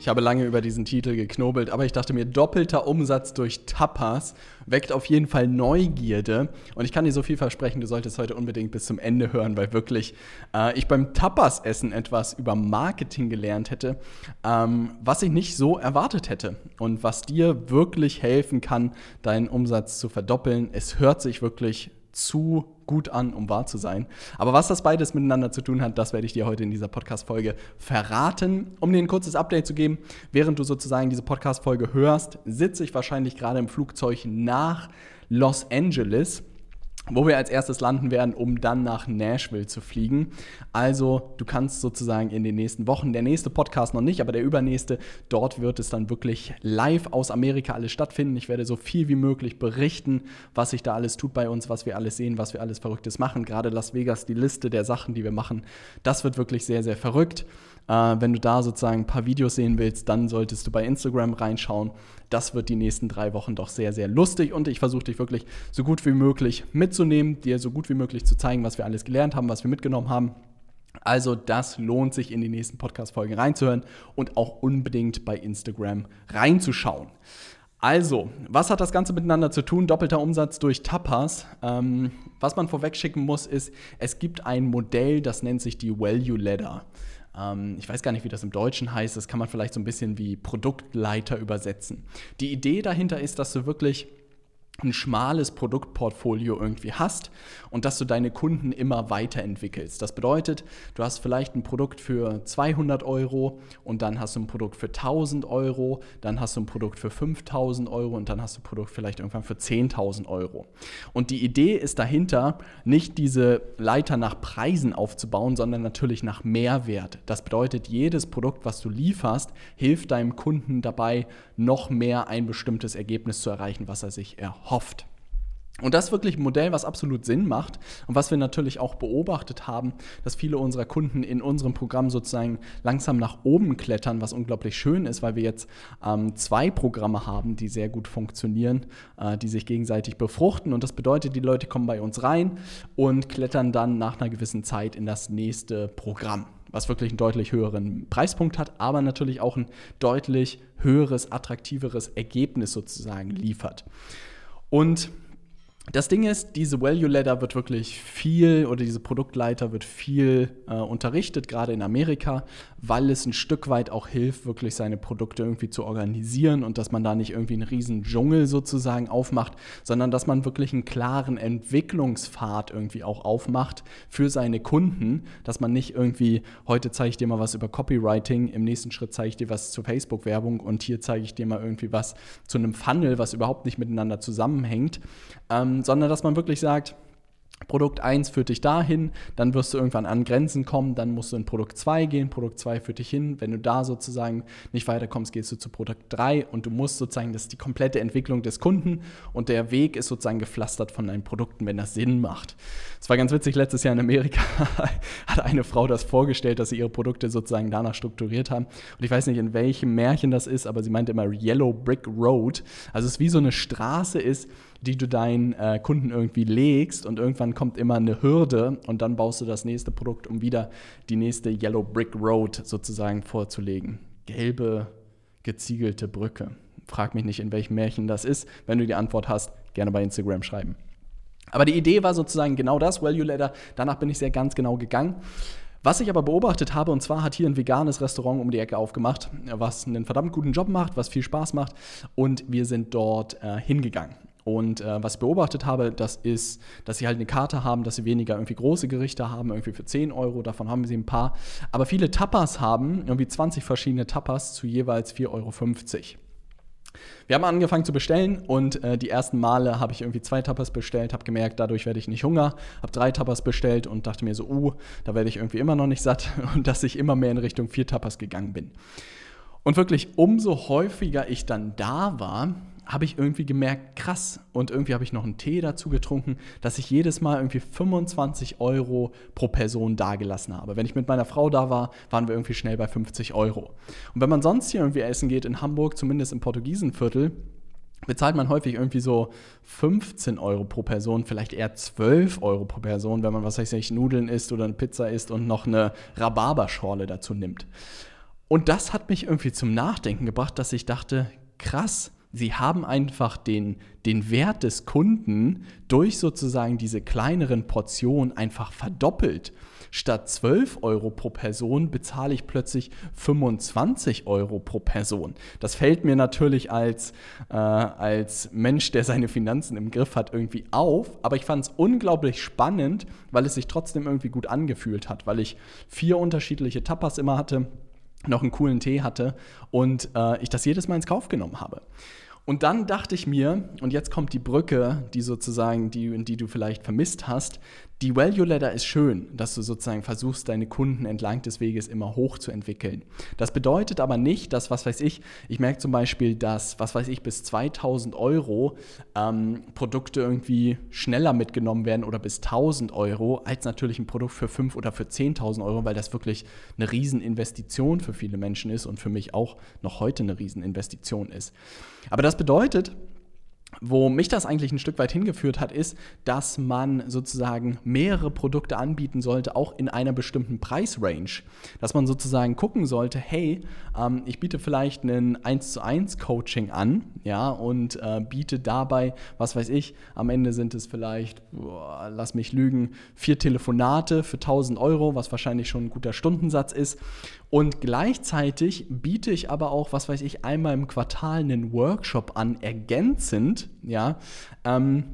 Ich habe lange über diesen Titel geknobelt, aber ich dachte mir, doppelter Umsatz durch Tapas weckt auf jeden Fall Neugierde. Und ich kann dir so viel versprechen, du solltest heute unbedingt bis zum Ende hören, weil wirklich äh, ich beim Tapas-Essen etwas über Marketing gelernt hätte, ähm, was ich nicht so erwartet hätte und was dir wirklich helfen kann, deinen Umsatz zu verdoppeln. Es hört sich wirklich zu gut an, um wahr zu sein. Aber was das beides miteinander zu tun hat, das werde ich dir heute in dieser Podcast-Folge verraten. Um dir ein kurzes Update zu geben, während du sozusagen diese Podcast-Folge hörst, sitze ich wahrscheinlich gerade im Flugzeug nach Los Angeles wo wir als erstes landen werden, um dann nach Nashville zu fliegen. Also du kannst sozusagen in den nächsten Wochen, der nächste Podcast noch nicht, aber der übernächste, dort wird es dann wirklich live aus Amerika alles stattfinden. Ich werde so viel wie möglich berichten, was sich da alles tut bei uns, was wir alles sehen, was wir alles Verrücktes machen. Gerade Las Vegas, die Liste der Sachen, die wir machen, das wird wirklich sehr, sehr verrückt. Äh, wenn du da sozusagen ein paar Videos sehen willst, dann solltest du bei Instagram reinschauen. Das wird die nächsten drei Wochen doch sehr, sehr lustig und ich versuche dich wirklich so gut wie möglich mitzunehmen, dir so gut wie möglich zu zeigen, was wir alles gelernt haben, was wir mitgenommen haben. Also das lohnt sich in die nächsten Podcast-Folgen reinzuhören und auch unbedingt bei Instagram reinzuschauen. Also, was hat das Ganze miteinander zu tun? Doppelter Umsatz durch Tapas. Ähm, was man vorweg schicken muss, ist, es gibt ein Modell, das nennt sich die Value Ladder. Ähm, ich weiß gar nicht, wie das im Deutschen heißt. Das kann man vielleicht so ein bisschen wie Produktleiter übersetzen. Die Idee dahinter ist, dass du wirklich ein schmales Produktportfolio irgendwie hast und dass du deine Kunden immer weiterentwickelst. Das bedeutet, du hast vielleicht ein Produkt für 200 Euro und dann hast du ein Produkt für 1000 Euro, dann hast du ein Produkt für 5000 Euro und dann hast du ein Produkt vielleicht irgendwann für 10.000 Euro. Und die Idee ist dahinter, nicht diese Leiter nach Preisen aufzubauen, sondern natürlich nach Mehrwert. Das bedeutet, jedes Produkt, was du lieferst, hilft deinem Kunden dabei, noch mehr ein bestimmtes Ergebnis zu erreichen, was er sich erhofft hofft. Und das ist wirklich ein Modell, was absolut Sinn macht und was wir natürlich auch beobachtet haben, dass viele unserer Kunden in unserem Programm sozusagen langsam nach oben klettern, was unglaublich schön ist, weil wir jetzt ähm, zwei Programme haben, die sehr gut funktionieren, äh, die sich gegenseitig befruchten. Und das bedeutet, die Leute kommen bei uns rein und klettern dann nach einer gewissen Zeit in das nächste Programm was wirklich einen deutlich höheren Preispunkt hat, aber natürlich auch ein deutlich höheres, attraktiveres Ergebnis sozusagen liefert. Und das Ding ist, diese Value Ladder wird wirklich viel oder diese Produktleiter wird viel äh, unterrichtet, gerade in Amerika, weil es ein Stück weit auch hilft, wirklich seine Produkte irgendwie zu organisieren und dass man da nicht irgendwie einen riesen Dschungel sozusagen aufmacht, sondern dass man wirklich einen klaren Entwicklungspfad irgendwie auch aufmacht für seine Kunden, dass man nicht irgendwie, heute zeige ich dir mal was über Copywriting, im nächsten Schritt zeige ich dir was zur Facebook-Werbung und hier zeige ich dir mal irgendwie was zu einem Funnel, was überhaupt nicht miteinander zusammenhängt. Ähm, sondern dass man wirklich sagt, Produkt 1 führt dich dahin, dann wirst du irgendwann an Grenzen kommen, dann musst du in Produkt 2 gehen, Produkt 2 führt dich hin. Wenn du da sozusagen nicht weiterkommst, gehst du zu Produkt 3 und du musst sozusagen, das ist die komplette Entwicklung des Kunden und der Weg ist sozusagen gepflastert von deinen Produkten, wenn das Sinn macht. Es war ganz witzig, letztes Jahr in Amerika hat eine Frau das vorgestellt, dass sie ihre Produkte sozusagen danach strukturiert haben. Und ich weiß nicht, in welchem Märchen das ist, aber sie meinte immer Yellow Brick Road. Also es ist wie so eine Straße ist, die du deinen äh, Kunden irgendwie legst und irgendwann kommt immer eine Hürde und dann baust du das nächste Produkt, um wieder die nächste Yellow Brick Road sozusagen vorzulegen. Gelbe, geziegelte Brücke. Frag mich nicht, in welchem Märchen das ist. Wenn du die Antwort hast, gerne bei Instagram schreiben. Aber die Idee war sozusagen genau das, Value Ladder. Danach bin ich sehr ganz genau gegangen. Was ich aber beobachtet habe, und zwar hat hier ein veganes Restaurant um die Ecke aufgemacht, was einen verdammt guten Job macht, was viel Spaß macht, und wir sind dort äh, hingegangen. Und äh, was ich beobachtet habe, das ist, dass sie halt eine Karte haben, dass sie weniger irgendwie große Gerichte haben, irgendwie für 10 Euro, davon haben sie ein paar. Aber viele Tapas haben, irgendwie 20 verschiedene Tapas zu jeweils 4,50 Euro. Wir haben angefangen zu bestellen und äh, die ersten Male habe ich irgendwie zwei Tapas bestellt, habe gemerkt, dadurch werde ich nicht Hunger, habe drei Tapas bestellt und dachte mir so, uh, da werde ich irgendwie immer noch nicht satt und dass ich immer mehr in Richtung vier Tapas gegangen bin. Und wirklich, umso häufiger ich dann da war, habe ich irgendwie gemerkt, krass. Und irgendwie habe ich noch einen Tee dazu getrunken, dass ich jedes Mal irgendwie 25 Euro pro Person dagelassen habe. Wenn ich mit meiner Frau da war, waren wir irgendwie schnell bei 50 Euro. Und wenn man sonst hier irgendwie essen geht in Hamburg, zumindest im Portugiesenviertel, bezahlt man häufig irgendwie so 15 Euro pro Person, vielleicht eher 12 Euro pro Person, wenn man, was weiß ich, Nudeln isst oder eine Pizza isst und noch eine Rhabarberschorle dazu nimmt. Und das hat mich irgendwie zum Nachdenken gebracht, dass ich dachte, krass, sie haben einfach den, den Wert des Kunden durch sozusagen diese kleineren Portionen einfach verdoppelt. Statt 12 Euro pro Person bezahle ich plötzlich 25 Euro pro Person. Das fällt mir natürlich als, äh, als Mensch, der seine Finanzen im Griff hat, irgendwie auf. Aber ich fand es unglaublich spannend, weil es sich trotzdem irgendwie gut angefühlt hat, weil ich vier unterschiedliche Tapas immer hatte noch einen coolen Tee hatte und äh, ich das jedes Mal ins Kauf genommen habe. Und dann dachte ich mir, und jetzt kommt die Brücke, die sozusagen, die, die du vielleicht vermisst hast, die Value Ladder ist schön, dass du sozusagen versuchst, deine Kunden entlang des Weges immer hochzuentwickeln. Das bedeutet aber nicht, dass, was weiß ich, ich merke zum Beispiel, dass, was weiß ich, bis 2000 Euro ähm, Produkte irgendwie schneller mitgenommen werden oder bis 1000 Euro, als natürlich ein Produkt für 5 oder für 10.000 Euro, weil das wirklich eine Rieseninvestition für viele Menschen ist und für mich auch noch heute eine Rieseninvestition ist. Aber das bedeutet, wo mich das eigentlich ein Stück weit hingeführt hat, ist, dass man sozusagen mehrere Produkte anbieten sollte, auch in einer bestimmten Preisrange. Dass man sozusagen gucken sollte, hey, ähm, ich biete vielleicht ein 1 zu 1 Coaching an, ja, und äh, biete dabei, was weiß ich, am Ende sind es vielleicht, boah, lass mich lügen, vier Telefonate für 1000 Euro, was wahrscheinlich schon ein guter Stundensatz ist. Und gleichzeitig biete ich aber auch, was weiß ich, einmal im Quartal einen Workshop an, ergänzend, ja, ähm,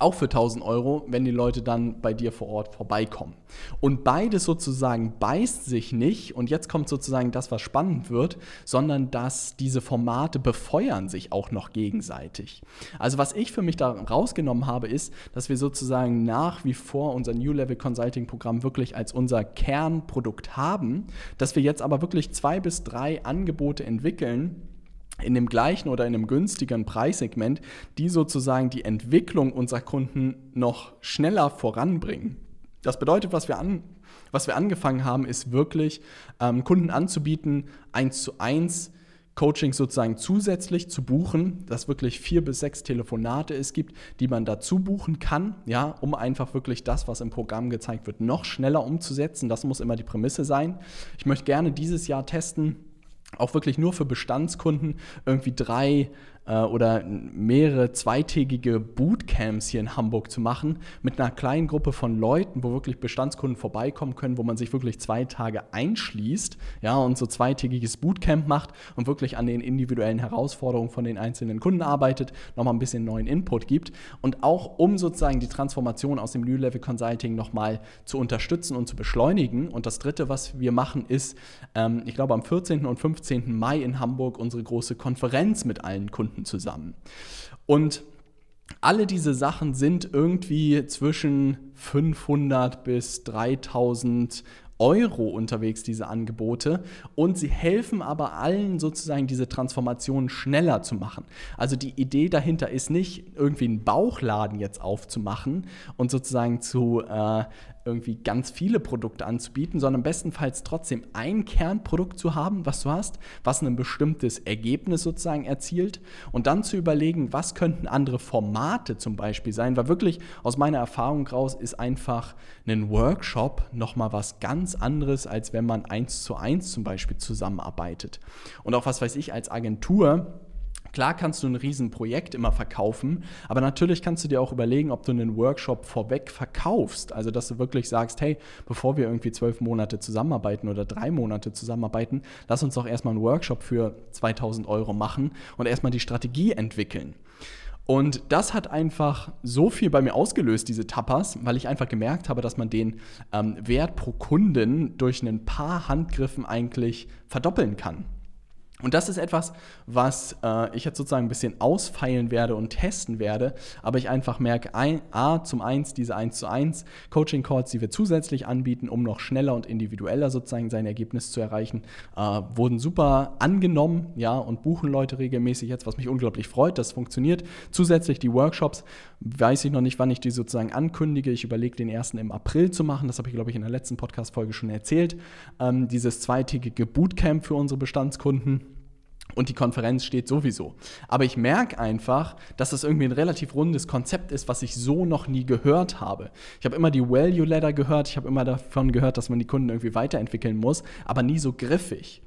auch für 1000 Euro, wenn die Leute dann bei dir vor Ort vorbeikommen. Und beides sozusagen beißt sich nicht, und jetzt kommt sozusagen das, was spannend wird, sondern dass diese Formate befeuern sich auch noch gegenseitig. Also was ich für mich da rausgenommen habe, ist, dass wir sozusagen nach wie vor unser New Level Consulting Programm wirklich als unser Kernprodukt haben, dass wir jetzt aber wirklich zwei bis drei Angebote entwickeln, in dem gleichen oder in einem günstigeren Preissegment, die sozusagen die Entwicklung unserer Kunden noch schneller voranbringen. Das bedeutet, was wir, an, was wir angefangen haben, ist wirklich ähm, Kunden anzubieten, eins zu eins Coaching sozusagen zusätzlich zu buchen, dass wirklich vier bis sechs Telefonate es gibt, die man dazu buchen kann, ja, um einfach wirklich das, was im Programm gezeigt wird, noch schneller umzusetzen. Das muss immer die Prämisse sein. Ich möchte gerne dieses Jahr testen, auch wirklich nur für Bestandskunden irgendwie drei oder mehrere zweitägige Bootcamps hier in Hamburg zu machen mit einer kleinen Gruppe von Leuten, wo wirklich Bestandskunden vorbeikommen können, wo man sich wirklich zwei Tage einschließt, ja, und so zweitägiges Bootcamp macht und wirklich an den individuellen Herausforderungen von den einzelnen Kunden arbeitet, nochmal ein bisschen neuen Input gibt und auch um sozusagen die Transformation aus dem New Level Consulting nochmal zu unterstützen und zu beschleunigen. Und das dritte, was wir machen, ist, ähm, ich glaube, am 14. und 15. Mai in Hamburg unsere große Konferenz mit allen Kunden Kunden zusammen. Und alle diese Sachen sind irgendwie zwischen 500 bis 3000 Euro unterwegs, diese Angebote. Und sie helfen aber allen sozusagen diese Transformation schneller zu machen. Also die Idee dahinter ist nicht, irgendwie einen Bauchladen jetzt aufzumachen und sozusagen zu äh, irgendwie ganz viele Produkte anzubieten, sondern bestenfalls trotzdem ein Kernprodukt zu haben, was du hast, was ein bestimmtes Ergebnis sozusagen erzielt und dann zu überlegen, was könnten andere Formate zum Beispiel sein, weil wirklich aus meiner Erfahrung raus ist einfach ein Workshop nochmal was ganz anderes, als wenn man eins zu eins zum Beispiel zusammenarbeitet. Und auch was weiß ich als Agentur, Klar kannst du ein Riesenprojekt immer verkaufen, aber natürlich kannst du dir auch überlegen, ob du einen Workshop vorweg verkaufst. Also, dass du wirklich sagst, hey, bevor wir irgendwie zwölf Monate zusammenarbeiten oder drei Monate zusammenarbeiten, lass uns doch erstmal einen Workshop für 2000 Euro machen und erstmal die Strategie entwickeln. Und das hat einfach so viel bei mir ausgelöst, diese Tapas, weil ich einfach gemerkt habe, dass man den ähm, Wert pro Kunden durch ein paar Handgriffen eigentlich verdoppeln kann. Und das ist etwas, was äh, ich jetzt sozusagen ein bisschen ausfeilen werde und testen werde, aber ich einfach merke, ein, A, zum eins diese 1 zu 1 Coaching-Calls, die wir zusätzlich anbieten, um noch schneller und individueller sozusagen sein Ergebnis zu erreichen, äh, wurden super angenommen, ja, und buchen Leute regelmäßig jetzt, was mich unglaublich freut, das funktioniert. Zusätzlich die Workshops, weiß ich noch nicht, wann ich die sozusagen ankündige. Ich überlege, den ersten im April zu machen, das habe ich, glaube ich, in der letzten Podcast-Folge schon erzählt. Ähm, dieses zweitägige Bootcamp für unsere Bestandskunden und die Konferenz steht sowieso. Aber ich merke einfach, dass das irgendwie ein relativ rundes Konzept ist, was ich so noch nie gehört habe. Ich habe immer die Value Ladder gehört, ich habe immer davon gehört, dass man die Kunden irgendwie weiterentwickeln muss, aber nie so griffig.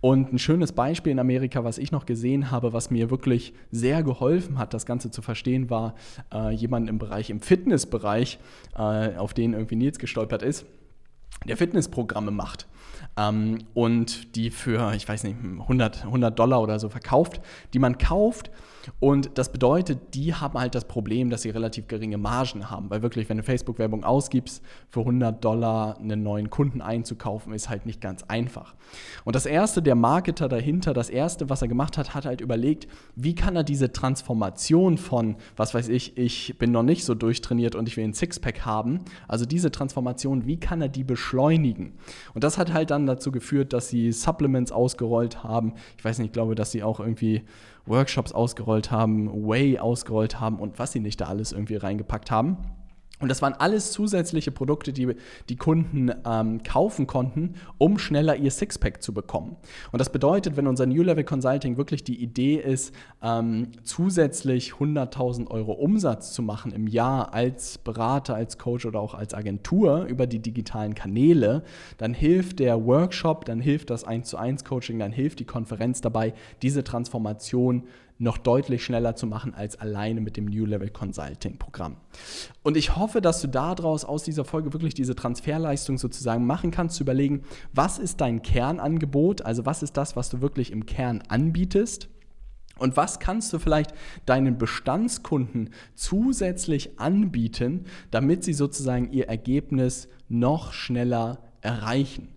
Und ein schönes Beispiel in Amerika, was ich noch gesehen habe, was mir wirklich sehr geholfen hat, das Ganze zu verstehen, war äh, jemand im Bereich, im Fitnessbereich, äh, auf den irgendwie Nils gestolpert ist, der Fitnessprogramme macht ähm, und die für, ich weiß nicht, 100, 100 Dollar oder so verkauft, die man kauft und das bedeutet, die haben halt das Problem, dass sie relativ geringe Margen haben, weil wirklich, wenn du Facebook-Werbung ausgibst, für 100 Dollar einen neuen Kunden einzukaufen, ist halt nicht ganz einfach. Und das Erste, der Marketer dahinter, das Erste, was er gemacht hat, hat halt überlegt, wie kann er diese Transformation von, was weiß ich, ich bin noch nicht so durchtrainiert und ich will ein Sixpack haben, also diese Transformation, wie kann er die beschleunigen? Und das hat halt dann dazu geführt, dass sie Supplements ausgerollt haben. Ich weiß nicht, ich glaube, dass sie auch irgendwie Workshops ausgerollt haben, Way ausgerollt haben und was sie nicht da alles irgendwie reingepackt haben. Und das waren alles zusätzliche Produkte, die die Kunden ähm, kaufen konnten, um schneller ihr Sixpack zu bekommen. Und das bedeutet, wenn unser New Level Consulting wirklich die Idee ist, ähm, zusätzlich 100.000 Euro Umsatz zu machen im Jahr als Berater, als Coach oder auch als Agentur über die digitalen Kanäle, dann hilft der Workshop, dann hilft das 1 zu 1 Coaching, dann hilft die Konferenz dabei, diese Transformation noch deutlich schneller zu machen als alleine mit dem New Level Consulting Programm. Und ich hoffe, dass du daraus aus dieser Folge wirklich diese Transferleistung sozusagen machen kannst, zu überlegen, was ist dein Kernangebot, also was ist das, was du wirklich im Kern anbietest. Und was kannst du vielleicht deinen Bestandskunden zusätzlich anbieten, damit sie sozusagen ihr Ergebnis noch schneller erreichen?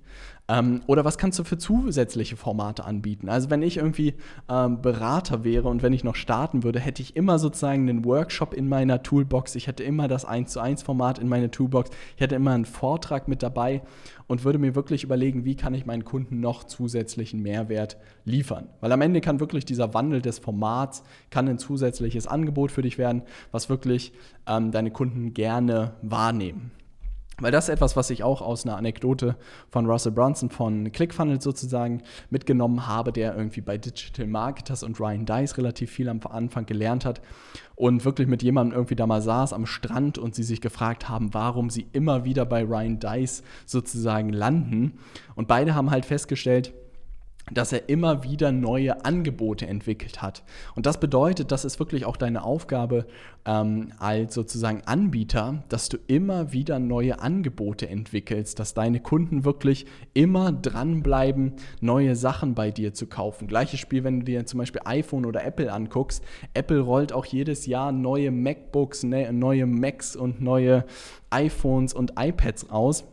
Ähm, oder was kannst du für zusätzliche Formate anbieten? Also wenn ich irgendwie ähm, Berater wäre und wenn ich noch starten würde, hätte ich immer sozusagen einen Workshop in meiner Toolbox. Ich hätte immer das 1 zu 1 Format in meiner Toolbox. Ich hätte immer einen Vortrag mit dabei und würde mir wirklich überlegen, wie kann ich meinen Kunden noch zusätzlichen Mehrwert liefern. Weil am Ende kann wirklich dieser Wandel des Formats, kann ein zusätzliches Angebot für dich werden, was wirklich ähm, deine Kunden gerne wahrnehmen. Weil das ist etwas, was ich auch aus einer Anekdote von Russell Brunson von ClickFunnels sozusagen mitgenommen habe, der irgendwie bei Digital Marketers und Ryan Dice relativ viel am Anfang gelernt hat und wirklich mit jemandem irgendwie da mal saß am Strand und sie sich gefragt haben, warum sie immer wieder bei Ryan Dice sozusagen landen. Und beide haben halt festgestellt, dass er immer wieder neue Angebote entwickelt hat. Und das bedeutet, das ist wirklich auch deine Aufgabe ähm, als sozusagen Anbieter, dass du immer wieder neue Angebote entwickelst, dass deine Kunden wirklich immer dranbleiben, neue Sachen bei dir zu kaufen. Gleiches Spiel, wenn du dir zum Beispiel iPhone oder Apple anguckst. Apple rollt auch jedes Jahr neue MacBooks, ne, neue Macs und neue iPhones und iPads raus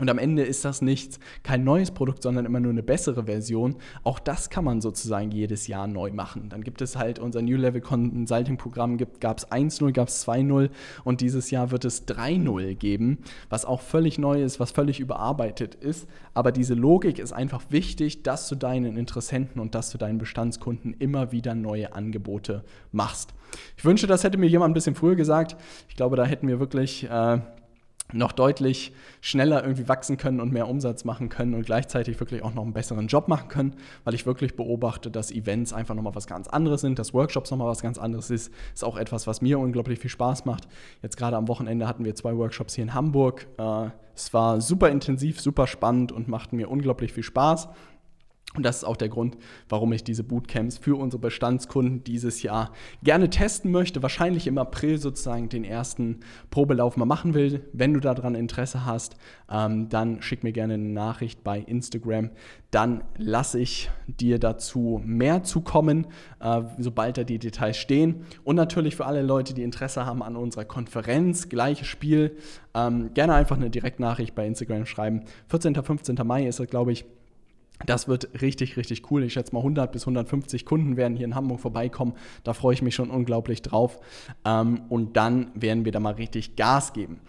und am Ende ist das nichts, kein neues Produkt, sondern immer nur eine bessere Version. Auch das kann man sozusagen jedes Jahr neu machen. Dann gibt es halt unser New Level Consulting Programm, gab es 1.0, gab es 2.0 und dieses Jahr wird es 3.0 geben, was auch völlig neu ist, was völlig überarbeitet ist. Aber diese Logik ist einfach wichtig, dass du deinen Interessenten und dass du deinen Bestandskunden immer wieder neue Angebote machst. Ich wünsche, das hätte mir jemand ein bisschen früher gesagt. Ich glaube, da hätten wir wirklich äh, noch deutlich schneller irgendwie wachsen können und mehr Umsatz machen können und gleichzeitig wirklich auch noch einen besseren Job machen können, weil ich wirklich beobachte, dass Events einfach nochmal was ganz anderes sind, dass Workshops nochmal was ganz anderes ist. Ist auch etwas, was mir unglaublich viel Spaß macht. Jetzt gerade am Wochenende hatten wir zwei Workshops hier in Hamburg. Äh, es war super intensiv, super spannend und macht mir unglaublich viel Spaß. Und das ist auch der Grund, warum ich diese Bootcamps für unsere Bestandskunden dieses Jahr gerne testen möchte. Wahrscheinlich im April sozusagen den ersten Probelauf mal machen will. Wenn du daran Interesse hast, ähm, dann schick mir gerne eine Nachricht bei Instagram. Dann lasse ich dir dazu mehr zukommen, äh, sobald da die Details stehen. Und natürlich für alle Leute, die Interesse haben an unserer Konferenz, gleiches Spiel, ähm, gerne einfach eine Direktnachricht bei Instagram schreiben. 14. 15. Mai ist das, glaube ich Das wird richtig, richtig cool. Ich schätze mal 100 bis 150 Kunden werden hier in Hamburg vorbeikommen. Da freue ich mich schon unglaublich drauf. Ähm, und dann werden wir da mal richtig Gas geben.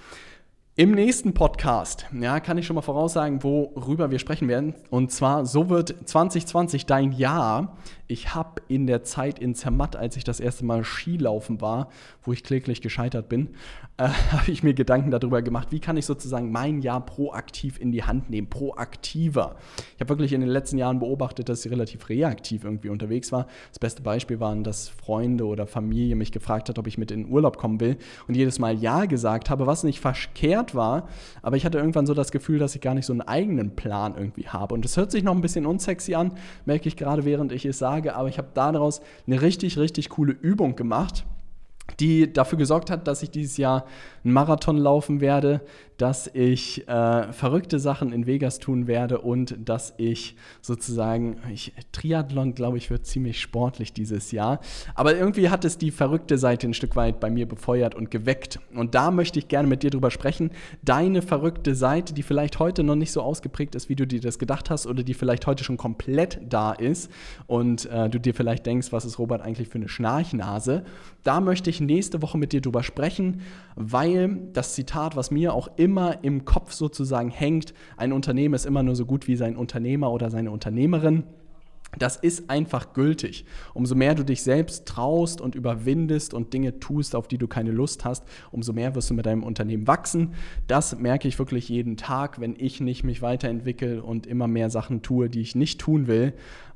Im nächsten Podcast, ja, kann ich schon mal voraussagen, worüber wir sprechen werden. Und zwar, so wird 2020 dein Jahr. Ich habe in der Zeit in Zermatt, als ich das erste Mal Skilaufen war, wo ich kläglich gescheitert bin, äh, habe ich mir Gedanken darüber gemacht, wie kann ich sozusagen mein Jahr proaktiv in die Hand nehmen, proaktiver. Ich habe wirklich in den letzten Jahren beobachtet, dass ich relativ reaktiv irgendwie unterwegs war. Das beste Beispiel waren, dass Freunde oder Familie mich gefragt hat, ob ich mit in den Urlaub kommen will und jedes Mal Ja gesagt habe, was nicht verkehrt war, aber ich hatte irgendwann so das Gefühl, dass ich gar nicht so einen eigenen Plan irgendwie habe. Und es hört sich noch ein bisschen unsexy an, merke ich gerade, während ich es sage, aber ich habe daraus eine richtig, richtig coole Übung gemacht die dafür gesorgt hat, dass ich dieses Jahr einen Marathon laufen werde, dass ich äh, verrückte Sachen in Vegas tun werde und dass ich sozusagen, ich, Triathlon, glaube ich, wird ziemlich sportlich dieses Jahr. Aber irgendwie hat es die verrückte Seite ein Stück weit bei mir befeuert und geweckt. Und da möchte ich gerne mit dir drüber sprechen. Deine verrückte Seite, die vielleicht heute noch nicht so ausgeprägt ist, wie du dir das gedacht hast, oder die vielleicht heute schon komplett da ist und äh, du dir vielleicht denkst, was ist Robert eigentlich für eine Schnarchnase. Da möchte ich nächste Woche mit dir drüber sprechen, weil das Zitat, was mir auch immer im Kopf sozusagen hängt, ein Unternehmen ist immer nur so gut wie sein Unternehmer oder seine Unternehmerin. Das ist einfach gültig. Umso mehr du dich selbst traust und überwindest und Dinge tust, auf die du keine Lust hast, umso mehr wirst du mit deinem Unternehmen wachsen. Das merke ich wirklich jeden Tag, wenn ich nicht mich weiterentwickle und immer mehr Sachen tue, die ich nicht tun will,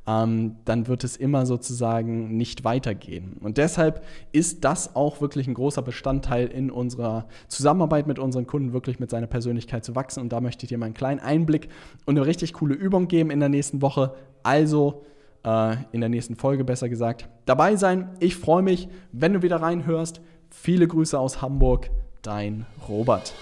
ähm, dann wird es immer sozusagen nicht weitergehen. Und deshalb ist das auch wirklich ein großer Bestandteil in unserer Zusammenarbeit mit unseren Kunden, wirklich mit seiner Persönlichkeit zu wachsen. Und da möchte ich dir mal einen kleinen Einblick und eine richtig coole Übung geben in der nächsten Woche. Also äh, in der nächsten Folge besser gesagt, dabei sein. Ich freue mich, wenn du wieder reinhörst. Viele Grüße aus Hamburg, dein Robert.